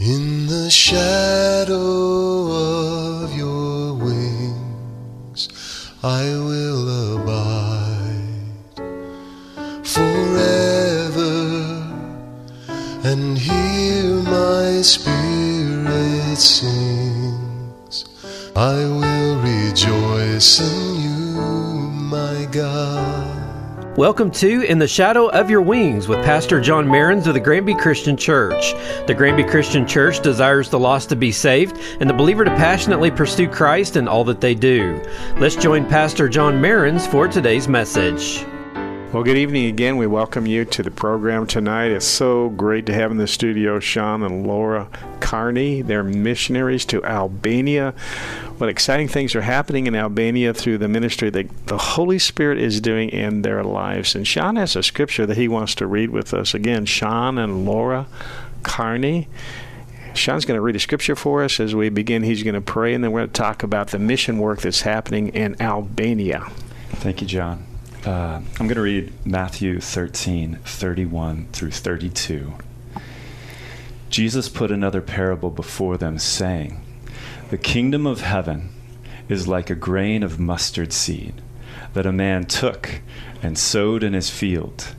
In the shadow of your wings, I will abide forever and hear my spirit sings. I will rejoice in you, my God. Welcome to In the Shadow of Your Wings with Pastor John Marins of the Granby Christian Church. The Granby Christian Church desires the lost to be saved and the believer to passionately pursue Christ in all that they do. Let's join Pastor John Marins for today's message. Well, good evening again. We welcome you to the program tonight. It's so great to have in the studio Sean and Laura Carney. They're missionaries to Albania. What exciting things are happening in Albania through the ministry that the Holy Spirit is doing in their lives. And Sean has a scripture that he wants to read with us. Again, Sean and Laura Carney. Sean's going to read a scripture for us as we begin. He's going to pray, and then we're going to talk about the mission work that's happening in Albania. Thank you, John. Uh, I'm going to read Matthew 13, 31 through 32. Jesus put another parable before them, saying, The kingdom of heaven is like a grain of mustard seed that a man took and sowed in his field.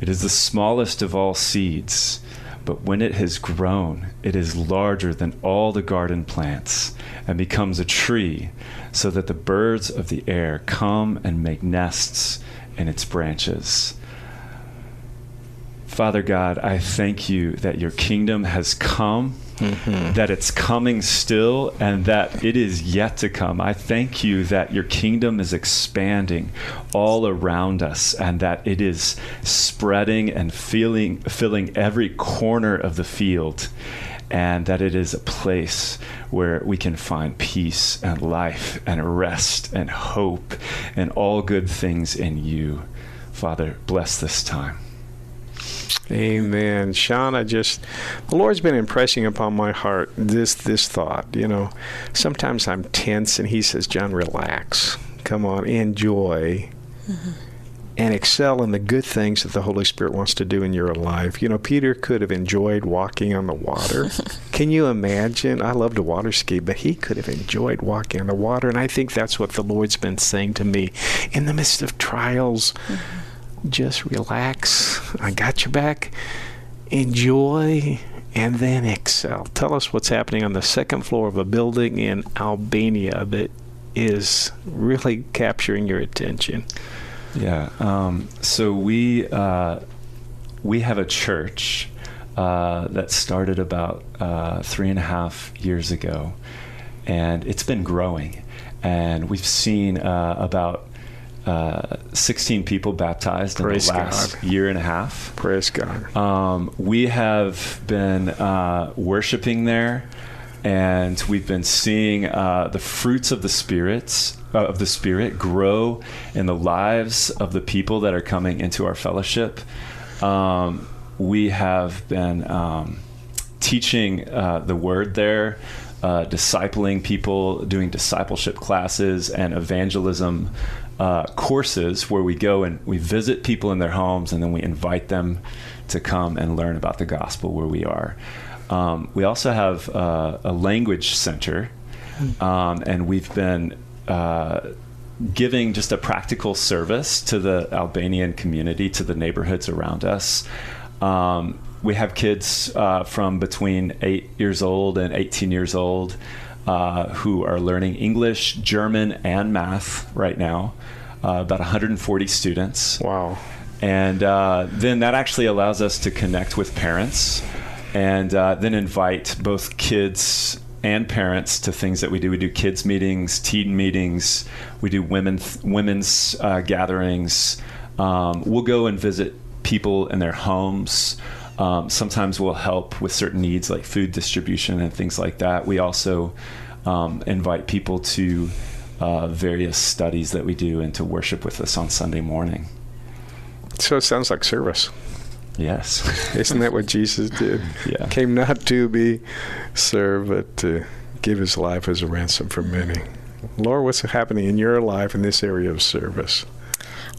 It is the smallest of all seeds, but when it has grown, it is larger than all the garden plants and becomes a tree, so that the birds of the air come and make nests in its branches. Father God, I thank you that your kingdom has come, mm-hmm. that it's coming still, and that it is yet to come. I thank you that your kingdom is expanding all around us and that it is spreading and feeling, filling every corner of the field and that it is a place where we can find peace and life and rest and hope and all good things in you. Father, bless this time. Amen. Sean, I just the Lord's been impressing upon my heart this this thought. You know, sometimes I'm tense and he says, John, relax. Come on, enjoy. Mm-hmm and excel in the good things that the Holy Spirit wants to do in your life. You know, Peter could have enjoyed walking on the water. Can you imagine? I love to water ski, but he could have enjoyed walking on the water. And I think that's what the Lord's been saying to me in the midst of trials. Mm-hmm. Just relax. I got your back. Enjoy and then excel. Tell us what's happening on the second floor of a building in Albania that is really capturing your attention. Yeah. Um, so we uh, we have a church uh, that started about uh, three and a half years ago, and it's been growing, and we've seen uh, about. Uh, 16 people baptized Praise in the last God. year and a half. Praise God. Um, we have been uh, worshiping there and we've been seeing uh, the fruits of the spirits uh, of the spirit grow in the lives of the people that are coming into our fellowship. Um, we have been um, teaching uh, the word there uh, discipling people doing discipleship classes and evangelism uh, courses where we go and we visit people in their homes and then we invite them to come and learn about the gospel where we are. Um, we also have uh, a language center, um, and we've been uh, giving just a practical service to the Albanian community, to the neighborhoods around us. Um, we have kids uh, from between eight years old and 18 years old uh, who are learning English, German, and math right now. Uh, about 140 students. Wow. And uh, then that actually allows us to connect with parents and uh, then invite both kids and parents to things that we do. We do kids meetings, teen meetings. We do women women's uh, gatherings. Um, we'll go and visit people in their homes. Um, sometimes we'll help with certain needs like food distribution and things like that. We also um, invite people to uh, various studies that we do and to worship with us on Sunday morning. So it sounds like service. Yes. Isn't that what Jesus did? Yeah. Came not to be served, but to give his life as a ransom for many. Laura, what's happening in your life in this area of service?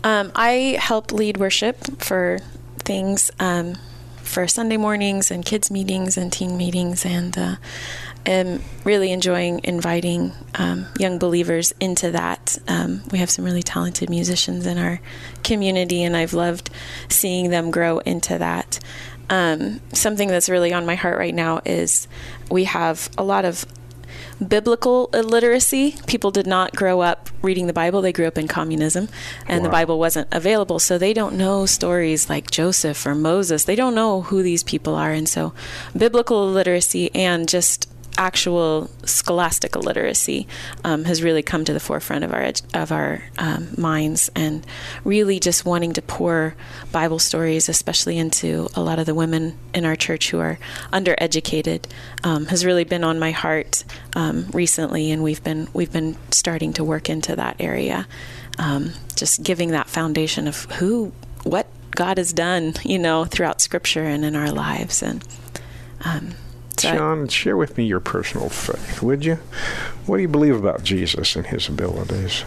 Um, I help lead worship for things um, for Sunday mornings and kids meetings and teen meetings, and uh, am really enjoying inviting um, young believers into that. Um, we have some really talented musicians in our community, and I've loved seeing them grow into that. Um, something that's really on my heart right now is we have a lot of biblical illiteracy. People did not grow up reading the Bible, they grew up in communism, and wow. the Bible wasn't available. So they don't know stories like Joseph or Moses. They don't know who these people are. And so biblical illiteracy and just actual scholastic illiteracy um, has really come to the forefront of our of our um, minds, and really just wanting to pour Bible stories, especially into a lot of the women in our church who are undereducated, um, has really been on my heart um, recently, and we've been we've been starting to work into that area, um, just giving that foundation of who what God has done, you know, throughout Scripture and in our lives, and Sean, share with me your personal faith, would you? What do you believe about Jesus and his abilities?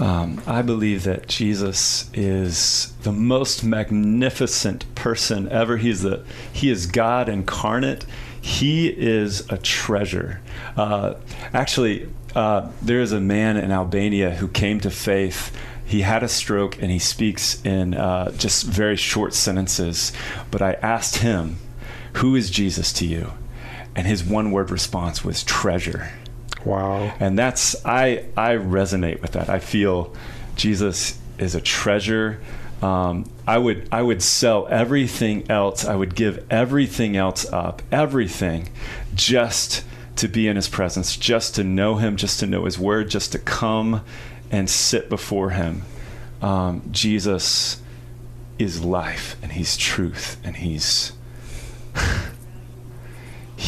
Um, I believe that Jesus is the most magnificent person ever. He's the he is God incarnate. He is a treasure. Uh, actually, uh, there is a man in Albania who came to faith. He had a stroke and he speaks in uh, just very short sentences. But I asked him, "Who is Jesus to you?" And his one word response was treasure. Wow. And that's I I resonate with that. I feel Jesus is a treasure. Um, I would I would sell everything else. I would give everything else up, everything, just to be in His presence, just to know Him, just to know His Word, just to come and sit before Him. Um, Jesus is life, and He's truth, and He's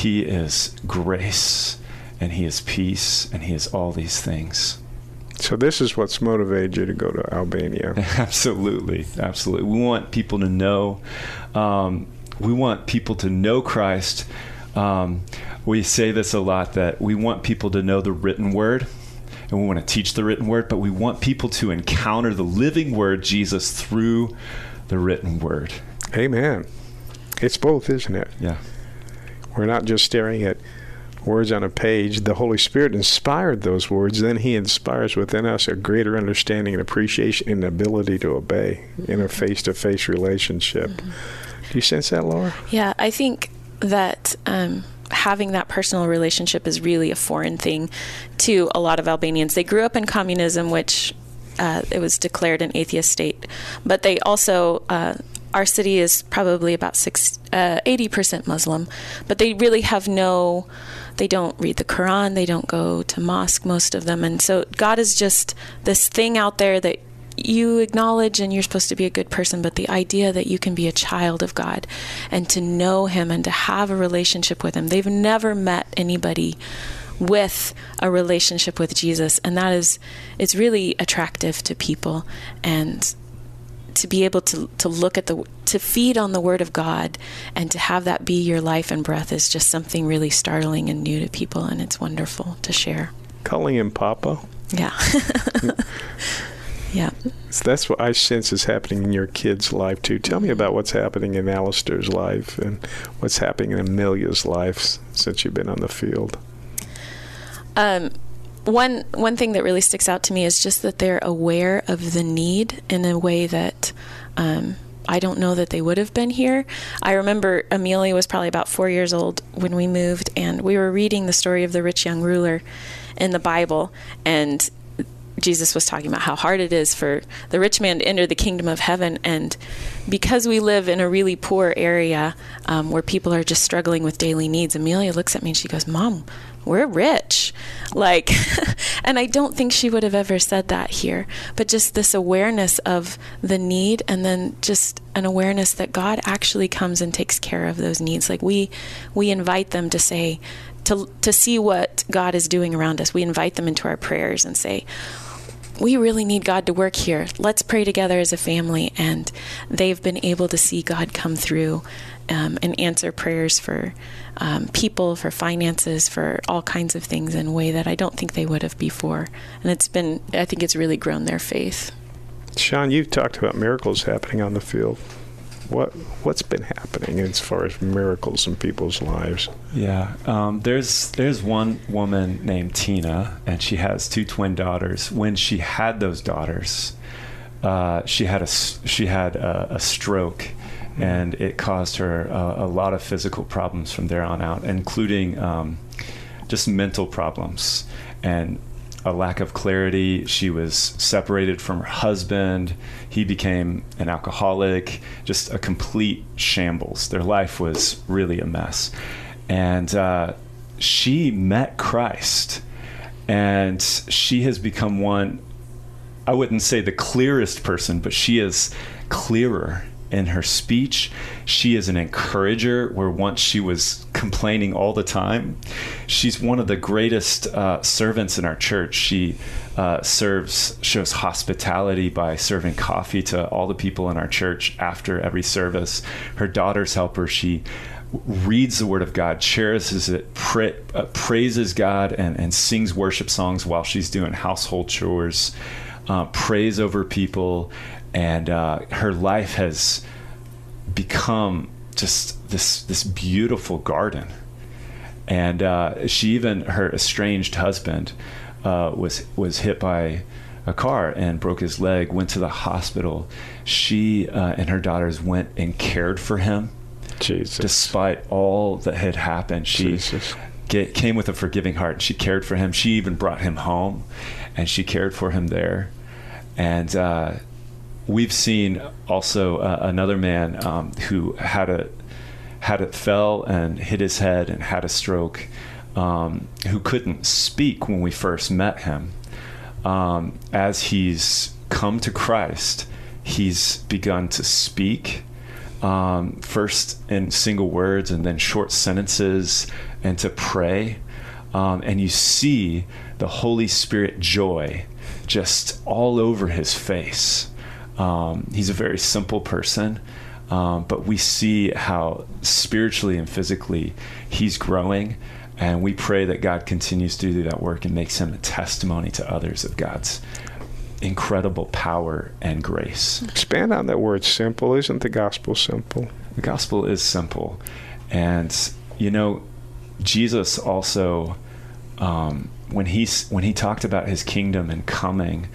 he is grace and He is peace and He is all these things. So this is what's motivated you to go to Albania. absolutely, absolutely. We want people to know. Um, we want people to know Christ. Um, we say this a lot that we want people to know the written word, and we want to teach the written word, but we want people to encounter the living word, Jesus, through the written word. Amen. It's both, isn't it? Yeah. We're not just staring at words on a page. The Holy Spirit inspired those words. Then He inspires within us a greater understanding and appreciation and ability to obey in a face to face relationship. Mm-hmm. Do you sense that, Laura? Yeah, I think that. Um, having that personal relationship is really a foreign thing to a lot of Albanians. They grew up in communism, which uh, it was declared an atheist state, but they also uh, our city is probably about uh, 80% Muslim, but they really have no, they don't read the Quran, they don't go to mosque, most of them. And so God is just this thing out there that you acknowledge and you're supposed to be a good person, but the idea that you can be a child of God and to know Him and to have a relationship with Him, they've never met anybody with a relationship with Jesus and that is it's really attractive to people and to be able to to look at the to feed on the word of God and to have that be your life and breath is just something really startling and new to people and it's wonderful to share. Calling him Papa. Yeah. yeah. So that's what I sense is happening in your kid's life too. Tell me about what's happening in Alistair's life and what's happening in Amelia's life since you've been on the field. Um one one thing that really sticks out to me is just that they're aware of the need in a way that um, I don't know that they would have been here. I remember Amelia was probably about four years old when we moved, and we were reading the story of the rich young ruler in the Bible, and Jesus was talking about how hard it is for the rich man to enter the kingdom of heaven. And because we live in a really poor area um, where people are just struggling with daily needs, Amelia looks at me and she goes, Mom, we're rich. Like, and I don't think she would have ever said that here, but just this awareness of the need and then just an awareness that God actually comes and takes care of those needs. Like we, we invite them to say, to, to see what God is doing around us. We invite them into our prayers and say, we really need God to work here. Let's pray together as a family. And they've been able to see God come through um, and answer prayers for um, people, for finances, for all kinds of things in a way that I don't think they would have before. And it's been, I think it's really grown their faith. Sean, you've talked about miracles happening on the field. What what's been happening as far as miracles in people's lives? Yeah, um, there's there's one woman named Tina, and she has two twin daughters. When she had those daughters, uh, she had a she had a, a stroke, and it caused her a, a, lot of physical problems from there on out, including um, just mental problems and a lack of clarity. She was separated from her husband. He became an alcoholic, just a complete shambles. Their life was really a mess. And uh, she met Christ, and she has become one, I wouldn't say the clearest person, but she is clearer in her speech. She is an encourager, where once she was complaining all the time. She's one of the greatest uh, servants in our church. She uh, serves, shows hospitality by serving coffee to all the people in our church after every service. Her daughters help her. She reads the word of God, cherishes it, pra- uh, praises God, and, and sings worship songs while she's doing household chores, uh, prays over people, and uh, her life has become just this this beautiful garden. And uh, she even her estranged husband uh, was was hit by a car and broke his leg. Went to the hospital. She uh, and her daughters went and cared for him. Jesus. Despite all that had happened, she get, came with a forgiving heart. She cared for him. She even brought him home, and she cared for him there. And uh, we've seen also uh, another man um, who had a had it fell and hit his head and had a stroke, um, who couldn't speak when we first met him. Um, as he's come to Christ, he's begun to speak. Um, first in single words and then short sentences, and to pray. Um, and you see the Holy Spirit joy just all over his face. Um, he's a very simple person, um, but we see how spiritually and physically he's growing. And we pray that God continues to do that work and makes him a testimony to others of God's incredible power and grace. Expand on that word simple. Isn't the gospel simple? The gospel is simple. And, you know, Jesus also, um, when, he, when he talked about his kingdom and coming,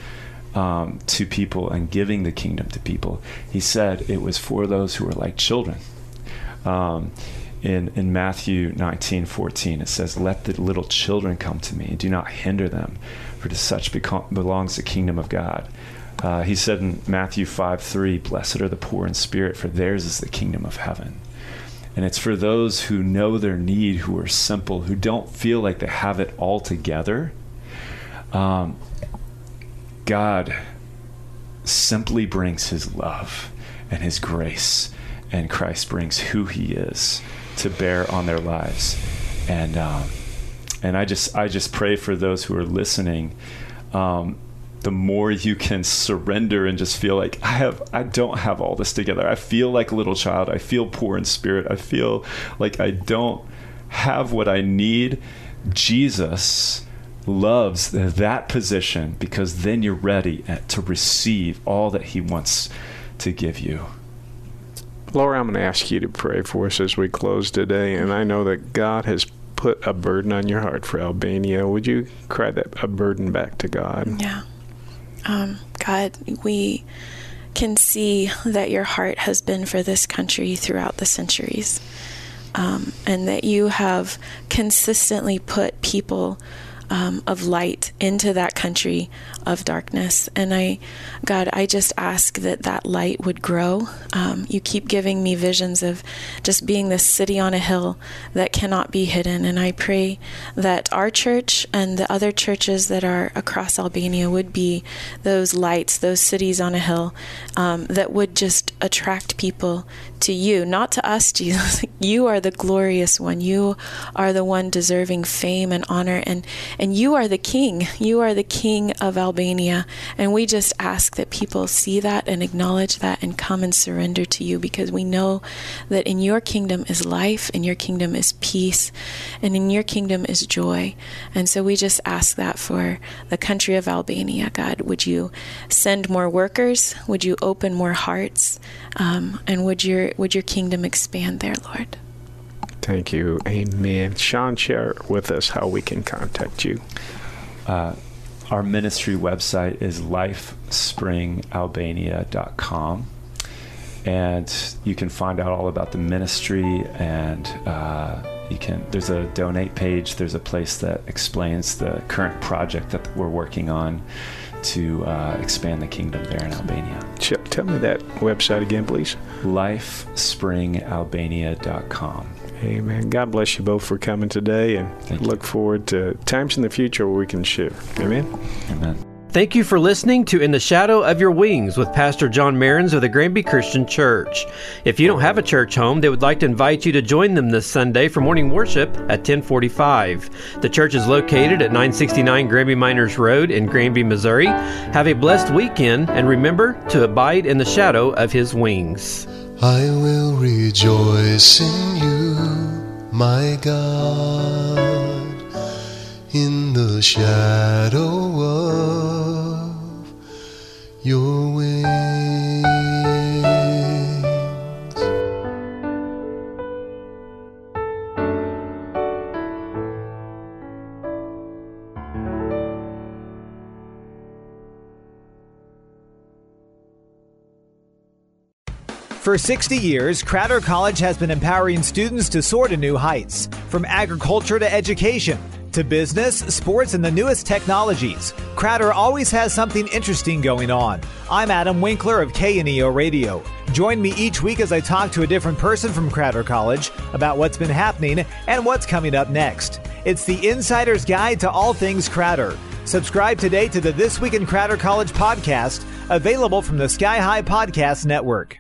um, to people and giving the kingdom to people. He said it was for those who are like children. Um, in, in Matthew 19, 14, it says, Let the little children come to me, and do not hinder them, for to such belongs the kingdom of God. Uh, he said in Matthew 5, 3, Blessed are the poor in spirit, for theirs is the kingdom of heaven. And it's for those who know their need, who are simple, who don't feel like they have it all together. Um, God simply brings his love and his grace, and Christ brings who he is to bear on their lives. And um, and I just I just pray for those who are listening. Um, the more you can surrender and just feel like I have I don't have all this together. I feel like a little child. I feel poor in spirit. I feel like I don't have what I need. Jesus loves that position because then you're ready to receive all that He wants to give you. Laura, I'm going to ask you to pray for us as we close today. And I know that God has put a burden on your heart for Albania. Would you cry that a burden back to God? Yeah. Um, God, we can see that your heart has been for this country throughout the centuries. Um, and that you have consistently put people um, of light into that country of darkness. And I, God, I just ask that that light would grow. Um, you keep giving me visions of just being this city on a hill that cannot be hidden. And I pray that our church and the other churches that are across Albania would be those lights, those cities on a hill um, that would just attract people to you, not to us, Jesus. you are the glorious one. You are the one deserving fame and honor. And And you are the king. You are the king of Albania. And we just ask that people see that and acknowledge that and come and surrender to you because we know that in your kingdom is life, in your kingdom is peace, and in your kingdom is joy. And so we just ask that for the country of Albania, God. Would you send more workers? Would you open more hearts? Um, and would your would your kingdom expand there, Lord? Thank you. Amen. Sean, share with us how we can contact you. Uh, our ministry website is lifespringalbania.com. And you can find out all about the ministry and uh, you can there's a donate page there's a place that explains the current project that we're working on to uh, expand the kingdom there in albania tell me that website again please lifespringalbania.com amen god bless you both for coming today and Thank you. look forward to times in the future where we can share amen amen Thank you for listening to In the Shadow of Your Wings with Pastor John Marins of the Granby Christian Church. If you don't have a church home, they would like to invite you to join them this Sunday for morning worship at 1045. The church is located at 969 Granby Miners Road in Granby, Missouri. Have a blessed weekend and remember to abide in the shadow of his wings. I will rejoice in you, my God, in the shadow of your wings. For 60 years, Crowder College has been empowering students to soar to new heights. From agriculture to education, to business, sports, and the newest technologies, Crowder always has something interesting going on. I'm Adam Winkler of KNEO Radio. Join me each week as I talk to a different person from Crowder College about what's been happening and what's coming up next. It's the Insider's Guide to All Things Crowder. Subscribe today to the This Week in Crowder College podcast, available from the Sky High Podcast Network.